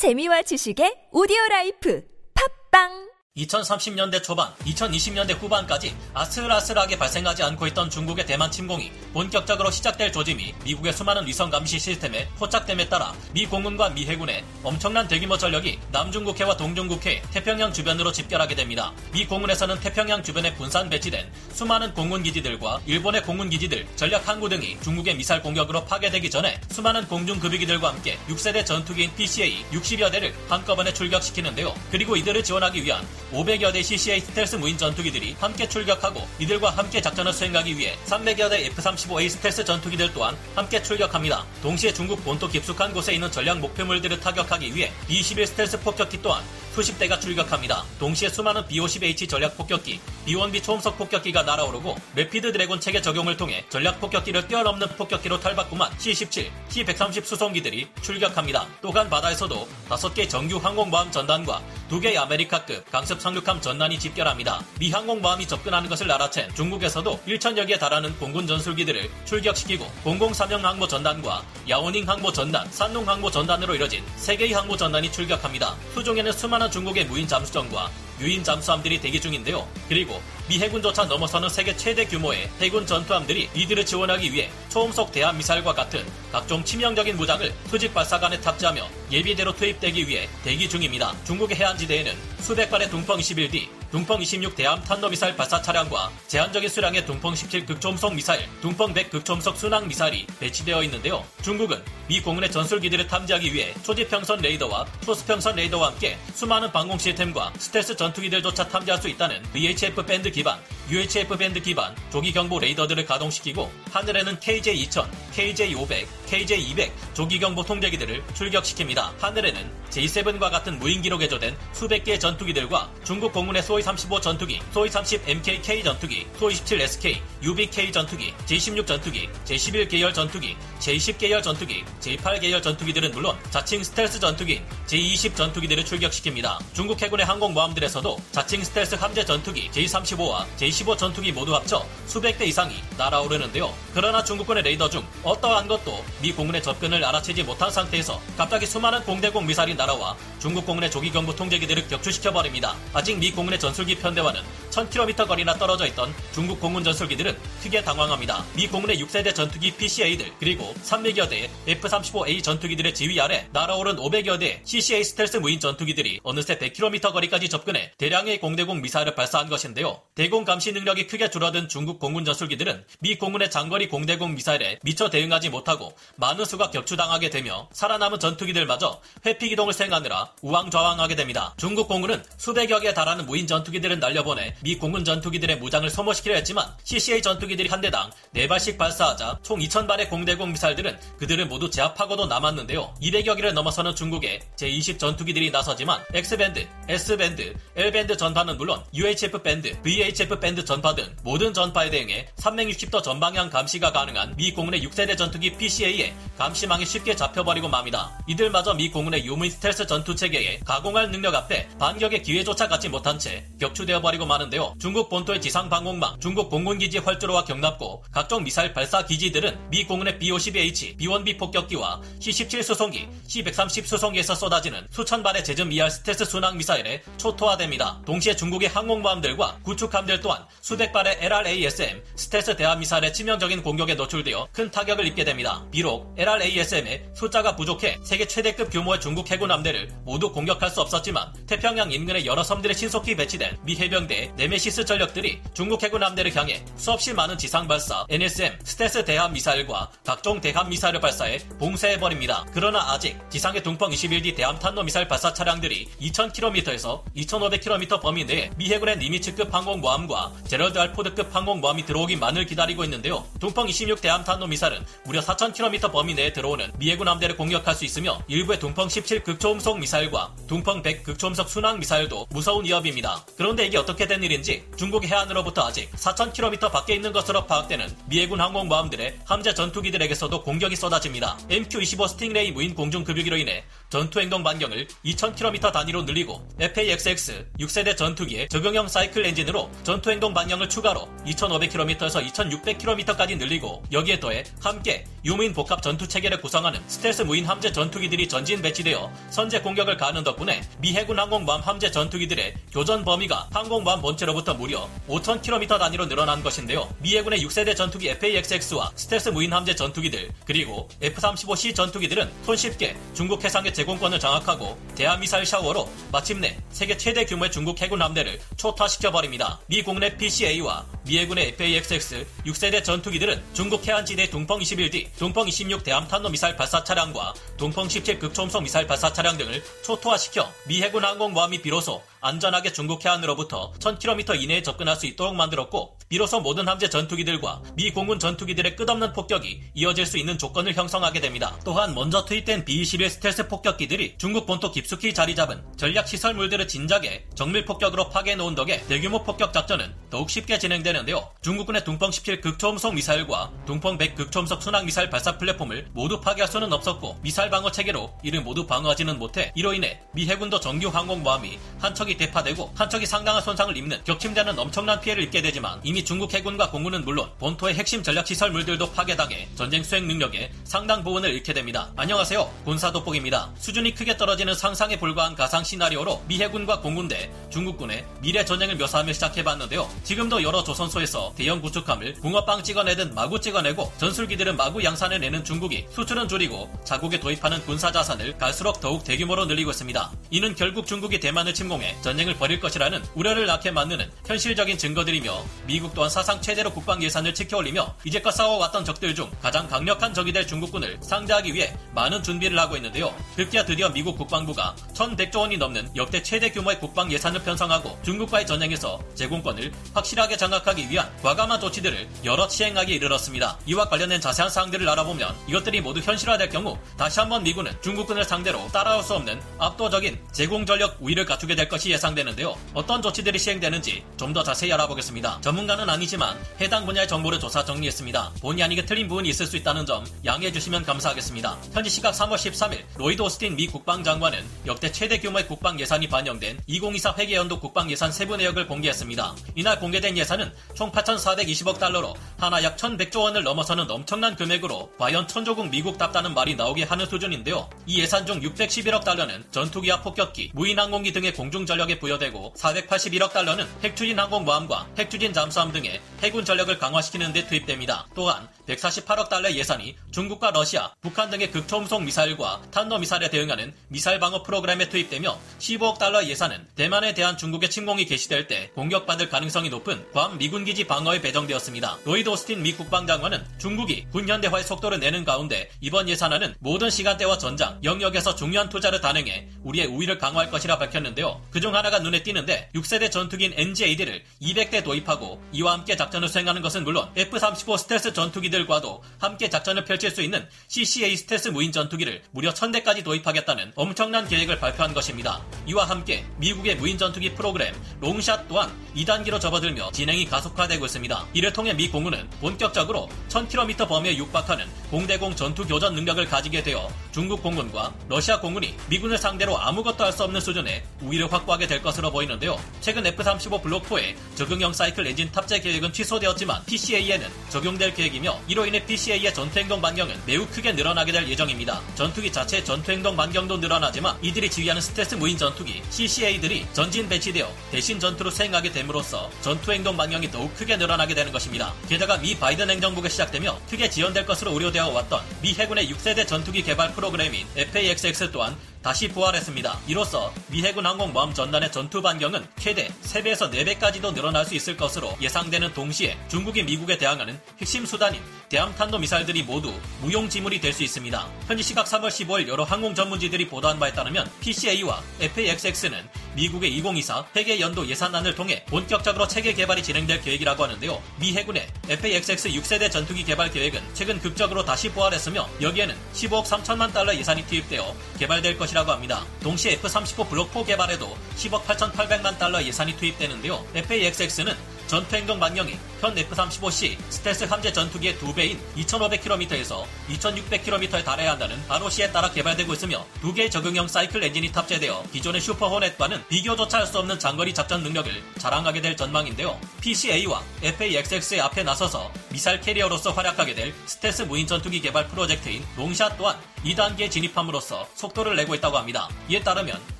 재미와 지식의 오디오 라이프. 팟빵 2030년대 초반, 2020년대 후반까지 아슬아슬하게 발생하지 않고 있던 중국의 대만 침공이 본격적으로 시작될 조짐이 미국의 수많은 위성 감시 시스템에 포착됨에 따라 미 공군과 미 해군의 엄청난 대규모 전력이 남중국해와 동중국해, 태평양 주변으로 집결하게 됩니다. 미 공군에서는 태평양 주변에 분산 배치된 수많은 공군 기지들과 일본의 공군 기지들, 전략 항구 등이 중국의 미사일 공격으로 파괴되기 전에 수많은 공중 급유기들과 함께 6세대 전투기인 PCA 60여 대를 한꺼번에 출격시키는데요. 그리고 이들을 지원하기 위한 500여 대 CCA 스텔스 무인 전투기들이 함께 출격하고 이들과 함께 작전을 수행하기 위해 300여 대 F-35A 스텔스 전투기들 또한 함께 출격합니다. 동시에 중국 본토 깊숙한 곳에 있는 전략 목표물들을 타격하기 위해 B-21 스텔스 폭격기 또한 수십 대가 출격합니다. 동시에 수많은 B-52H 전략 폭격기, B-1B 초음속 폭격기가 날아오르고 Rapid Dragon 체계 적용을 통해 전략 폭격기를 뛰어넘는 폭격기로 탈바꿈한 C-17, C-130 수송기들이 출격합니다. 또한 바다에서도 5개 정규 항공모함 전단과 2개의 아메리카급 강습 상륙함 전단이 집결합니다. 미 항공모함이 접근하는 것을 알아챈 중국에서도 1천여 개에 달하는 공군 전술기들을 출격시키고 003형 항모 전단과 야오닝 항모 전단, 산농 항모 전단으로 이뤄진 3개의 항모 전단이 출격합니다. 수종에는 수많은 중국의 무인 잠수정과 유인 잠수함들이 대기 중인데요. 그리고 미 해군 조차 넘어서는 세계 최대 규모의 해군 전투함들이 이들을 지원하기 위해 초음속 대함 미사일과 같은 각종 치명적인 무장을 수직 발사관에 탑재하며 예비대로 투입되기 위해 대기 중입니다. 중국의 해안지대에는 수백 발의 둥펑 21D, 둥펑 26 대함 탄도미사일 발사 차량과 제한적인 수량의 둥펑 17 극초음속 미사일, 둥펑 100 극초음속 순항 미사일이 배치되어 있는데요. 중국은 미 공군의 전술기들을 탐지하기 위해 초지평선 레이더와 초수평선 레이더와 함께 수많은 방공 시스템과 스텔스 전투기들조차 탐지할 수 있다는 VHF 밴드 기반, UHF 밴드 기반 조기 경보 레이더들을 가동시키고 하늘에는 KJ-2000, KJ-500, KJ-200 조기 경보 통제기들을 출격시킵니다. 하늘에는 J7과 같은 무인기로 개조된 수백 개의 전투기들과 중국 공군의 수호이 35 전투기, 수호이 30 MKK 전투기, 수호이 17 SK, UBK 전투기, J16 전투기, J11 계열 전투기, J10 계열 전투기, J8 계열 전투기들은 물론 자칭 스텔스 전투기인 J20 전투기들을 출격시킵니다. 중국 해군의 항공모함들에서도 자칭 스텔스 함재 전투기 J35와 J15 전투기 모두 합쳐 수백 대 이상이 날아오르는데요. 그러나 중국군의 레이더 중 어떠한 것도 미 공군의 접근을 알아채지 못한 상태에서 갑자기 수많은 공대공 미사일이 날아와 중국 공군의 조기 경보 통제기들을 격추시켜버립니다. 아직 미 공군의 전술기 편대와는 1000km 거리나 떨어져 있던 중국 공군 전술기들은 크게 당황합니다. 미 공군의 6세대 전투기 PCA들 그리고 300여 대의 F-35A 전투기들의 지휘 아래 날아오른 500여 대 CCA 스텔스 무인 전투기들이 어느새 100km 거리까지 접근해 대량의 공대공 미사일을 발사한 것인데요. 대공 감시 능력이 크게 줄어든 중국 공군 전술기들은 미 공군의 장거리 공대공 미사일에 미처 대응하지 못하고 많은 수가 격추당하게 되며 살아남은 전투기들마저 회피 기동을 수행하느라 우왕좌왕하게 됩니다. 중국 공군은 수백여 개에 달하는 무인 전투기들을 날려보내 미 공군 전투기들의 무장을 소모시키려 했지만 CCA 전투기들이 한 대당 4발씩 발사하자 총 2000발의 공대공 미사일들은 그들을 모두 제압하고도 남았는데요. 200여 개를 넘어서는 중국의 J20 전투기들이 나서지만 X밴드, S밴드, L밴드 전파는 물론 UHF 밴드, VHF 밴드 전파 등 모든 전파에 대응해 360도 전방향 감시가 가능한 미 공군의 6세대 전투기 PCA의 감시망이 쉽게 잡혀버리고 맙니다. 이들마저 미 공군의 유무인 스텔스 전투 체계의 가공할 능력 앞에 반격의 기회조차 갖지 못한 채 격추되어 버리고 마는데요. 중국 본토의 지상 방공망, 중국 공군 기지 활주로와 격납고 각종 미사일 발사 기지들은 미 공군의 B-52H, B-1B 폭격기와 C-17 수송기, C-130 수송기에서 쏟아지는 수천 발의 JASSM-ER 스텔스 순항 미사일에 초토화됩니다. 동시에 중국의 항공모함들과 구축함들 또한 수백 발의 LRASM 스텔스 대함 미사일의 치명적인 공격에 노출되어 큰 타격을 입게 됩니다. 비록 LRASM의 숫자가 부족해 세계 최대급 규모의 중국 해군 함대를 모두 공격할 수 없었지만 태평양 인근의 여러 섬들에 신속히 배치된 미 해병대 NMESIS 전력들이 중국 해군 함대를 향해 수없이 많은 지상 발사 NSM 스텔스 대함 미사일과 각종 대함 미사일을 발사해 봉쇄해버립니다. 그러나 아직 지상의 둥펑 21D 대함 탄도 미사일 발사 차량들이 2000km에서 2500km 범위 내에 미 해군의 니미츠급 항공모함과 제럴드 R. 포드급 항공모함이 들어오기만을 기다리고 있는데요. 둥펑 26 대함 탄도 미사일은 무려 4000km 범위 내에 들어오는 미 해군 함대를 공격할 수 있으며 일부의 둥펑 17 극초음속 미사일과 둥펑 100 극초음속 순항 미사일도 무서운 위협입니다. 그런데 이게 어떻게 된 일인지 중국 해안으로부터 아직 4000km 밖에 있는 것으로 파악되는 미 해군 항공모함들의 함재 전투기들에게서도 공격이 쏟아집니다. MQ-25 Stingray 무인 공중 급유기로 인해 전투 행동 반경을 2000km 단위로 늘리고 FA-XX 6세대 전투기의 적응형 사이클 엔진으로 전투 행동 반경을 추가로 2,500km에서 2,600km까지 늘리고 여기에 더해 함께 유무인 복합 전투 체계를 구성하는 스텔스 무인 함재 전투기들이 전진 배치되어 선제 공격을 가하는 덕분에 미 해군 항공모함 함재 전투기들의 교전 범위가 항공모함 본체로부터 무려 5,000km 단위로 늘어난 것인데요. 미 해군의 6세대 전투기 FA-XX와 스텔스 무인 함재 전투기들 그리고 F-35C 전투기들은 손쉽게 중국 해상의 제공권을 장악하고 대함미사일 샤워로 마침내 세계 최대 규모의 중국 해군 함대를 초토화시켜버립니다. 미 공군의 PCA와 미 해군의 FA-XX 6세대 전투기들은 중국 해안지대 동펑 21D, 동펑 26 대함탄도 미사일 발사 차량과 동펑 17 극초음속 미사일 발사 차량 등을 초토화시켜 미 해군 항공모함이 비로소 안전하게 중국 해안으로부터 1000km 이내에 접근할 수 있도록 만들었고 비로소 모든 함재 전투기들과 미 공군 전투기들의 끝없는 폭격이 이어질 수 있는 조건을 형성하게 됩니다. 또한 먼저 투입된 B-21 스텔스 폭격기들이 중국 본토 깊숙이 자리 잡은 전략 시설물들을 진작에 정밀 폭격으로 파괴해 놓은 덕에 대규모 폭격 작전은 더욱 쉽게 진행되는데요. 중국군의 둥펑 17 극초음속 미사일과 둥펑 100 극초음속 순항 미사일 발사 플랫폼을 모두 파괴할 수는 없었고 미사일 방어 체계로 이를 모두 방어하지는 못해 이로 인해 미 해군도 정규 항공모함이 한 척이 대파되고 한 척이 상당한 손상을 입는 격침되는 엄청난 피해를 입게 되지만 이미 중국 해군과 공군은 물론 본토의 핵심 전략 시설물들도 파괴당해 전쟁 수행 능력에 상당 부분을 잃게 됩니다. 안녕하세요. 군사 돋보기입니다. 수준이 크게 떨어지는 상상에 불과한 가상 시나리오로 미 해군과 공군 대 중국군의 미래 전쟁을 묘사하며 시작해봤는데요. 지금도 여러 조선소에서 대형 구축함을 붕어빵 찍어내든 마구 찍어내고 전술기들은 마구 양산해내는 중국이 수출은 줄이고 자국에 도입하는 군사 자산을 갈수록 더욱 대규모로 늘리고 있습니다. 이는 결국 중국이 대만을 침공해 전쟁을 벌일 것이라는 우려를 낳게 만드는 현실적인 증거들이며 미국 또한 사상 최대로 국방 예산을 지켜올리며 이제껏 싸워왔던 적들 중 가장 강력한 적이 될 중국군을 상대하기 위해 많은 준비를 하고 있는데요. 급기야 드디어 미국 국방부가 1100조 원이 넘는 역대 최대 규모의 국방 예산을 편성하고 중국과의 전쟁에서 제공권을 확실하게 장악하기 위한 과감한 조치들을 여러 시행하기 이르렀습니다. 이와 관련된 자세한 사항들을 알아보면 이것들이 모두 현실화될 경우 다시 한번 미군은 중국군을 상대로 따라올 수 없는 압도적인 제공 전력 우위를 갖추게 될 것이 예상되는데요. 어떤 조치들이 시행되는지 좀 더 자세히 알아보겠습니다. 전문가는 아니지만 해당 분야의 정보를 조사 정리했습니다. 본의 아니게 틀린 부분이 있을 수 있다는 점 양해해 주시면 감사하겠습니다. 현지 시각 3월 13일 로이드 오스틴 미 국방장관은 역대 최대 규모의 국방 예산이 반영된 2024 회계 연도 국방 예산 세부 내역을 공개했습니다. 이날 공개된 예산은 총 8,420억 달러로 한화 약 1,100조 원을 넘어서는 엄청난 금액으로 과연 천조국 미국답다는 말이 나오게 하는 수준인데요. 이 예산 중 611억 달러는 전투기와 폭격기, 무인항공기 등의 공중 전력에 부여되고 481억 달러는 핵추진 항공모함과 핵추진 잠수함 등의 해군 전력을 강화시키는 데 투입됩니다. 또한 148억 달러 예산이 중국과 러시아, 북한 등의 극초음속 미사일과 탄도미사일에 대응하는 미사일 방어 프로그램에 투입되며 15억 달러 예산은 대만에 대한 중국의 침공이 개시될 때 공격받을 가능성이 높은 괌 미군기지 방어에 배정되었습니다. 로이드 오스틴 미 국방장관은 중국이 군현대화에 속도를 내는 가운데 이번 예산안은 모든 시간대와 전장, 영역에서 중요한 투자를 단행해 우리의 우위를 강화할 것이라 밝혔는데요. 그중 하나가 눈에 띄는데 6세대 전투기인 NGAD를 200대 도입하고 이와 함께 작전을 수행하는 것은 물론 F-35 스텔스 전투기들과도 함께 작전을 펼칠 수 있는 CCA 스텔스 무인 전투기를 무려 1000대까지 도입하겠다는 엄청난 계획을 발표한 것입니다. 이와 함께 미국의 무인 전투기 프로그램 LongShot 또한 2단계로 접어들며 진행이 가속화되고 있습니다. 이를 통해 미 공군은 본격적으로 1000km 범위에 육박하는 공대공 전투 교전 능력을 가지게 되어 중국 공군과 러시아 공군이 미군을 상대로 아무것도 할 수 없는 수준의 우위를 확보하게 될 것으로 보이는데요. 최근 F-35 블록4의 적응형 사이클 엔진 탑재 계획은 취소되었지만 PCA에는 적용될 계획이며 이로 인해 PCA의 전투행동 반경은 매우 크게 늘어나게 될 예정입니다. 전투기 자체의 전투행동 반경도 늘어나지만 이들이 지휘하는 스텔스 무인 전투기 CCA들이 전진 배치되어 대신 전투를 수행하게 됨으로써 전투행동 반경이 더욱 크게 늘어나게 되는 것입니다. 게다가 미 바이든 행정부가 시작되며 크게 지연될 것으로 우려되어 왔던 미 해군의 6세대 전투기 개발 프로그램인 FAXX 또한 다시 부활했습니다. 이로써 미 해군 항공모함 전단의 전투 반경은 최대 3배에서 4배까지도 늘어날 수 있을 것으로 예상되는 동시에 중국이 미국에 대항하는 핵심 수단인 대함탄도 미사일들이 모두 무용지물이 될 수 있습니다. 현지 시각 3월 15일 여러 항공 전문지들이 보도한 바에 따르면 PCA와 FAXX는 미국의 2024 회계 연도 예산안을 통해 본격적으로 체계 개발이 진행될 계획이라고 하는데요. 미 해군의 FAXX 6세대 전투기 개발 계획은 최근 극적으로 다시 부활했으며 여기에는 15억 3천만 달러 예산이 투입되어 개발될 것이라고 합니다. 동시에 F-35 블록 4 개발에도 10억 8,800만 달러 예산이 투입되는데요. FAXX는 전투 행동 반경이 현 F-35C 스텔스 함재 전투기의 2배인 2,500km에서 2,600km에 달해야 한다는 ROC에 따라 개발되고 있으며 두 개의 적응형 사이클 엔진이 탑재되어 기존의 Super Hornet과는 비교조차 할 수 없는 장거리 작전 능력을 자랑하게 될 전망인데요. PCA와 FAXX의 앞에 나서서 미사일 캐리어로서 활약하게 될 스텔스 무인 전투기 개발 프로젝트인 LongShot 또한 2단계에 진입함으로써 속도를 내고 있다고 합니다. 이에 따르면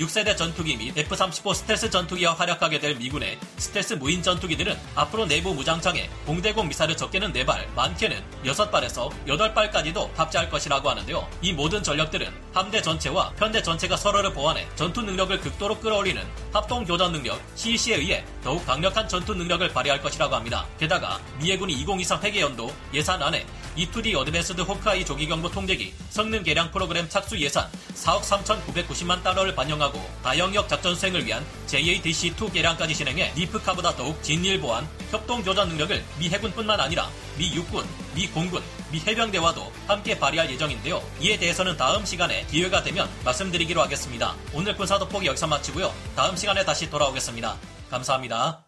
6세대 전투기 및 F-35 스텔스 전투기와 활약하게 될 미군의 스텔스 무인 전투기들은 앞으로 내부 무장창에 공대공 미사일을 적게는 4발, 많게는 6발에서 8발까지도 탑재할 것이라고 하는데요. 이 모든 전력들은 함대 전체와 편대 전체가 서로를 보완해 전투 능력을 극도로 끌어올리는 합동 교전 능력 CEC에 의해 더욱 강력한 전투 능력을 발휘할 것이라고 합니다. 게다가 미해군이 2023 회계연도 예산안에 E2D Advanced Hawkeye 조기경보 통제기 성능 개량 프로그램 착수 예산 4억 3,990만 달러를 반영하고 다영역 작전 수행을 위한 JADC2 개량까지 진행해 NIFC-CA보다 더욱 진일보한 협동 교전 능력을 미 해군뿐만 아니라 미 육군, 미 공군, 미 해병대와도 함께 발휘할 예정인데요. 이에 대해서는 다음 시간에 기회가 되면 말씀드리기로 하겠습니다. 오늘 군사 돋보기 여기서 마치고요. 다음 시간에 다시 돌아오겠습니다. 감사합니다.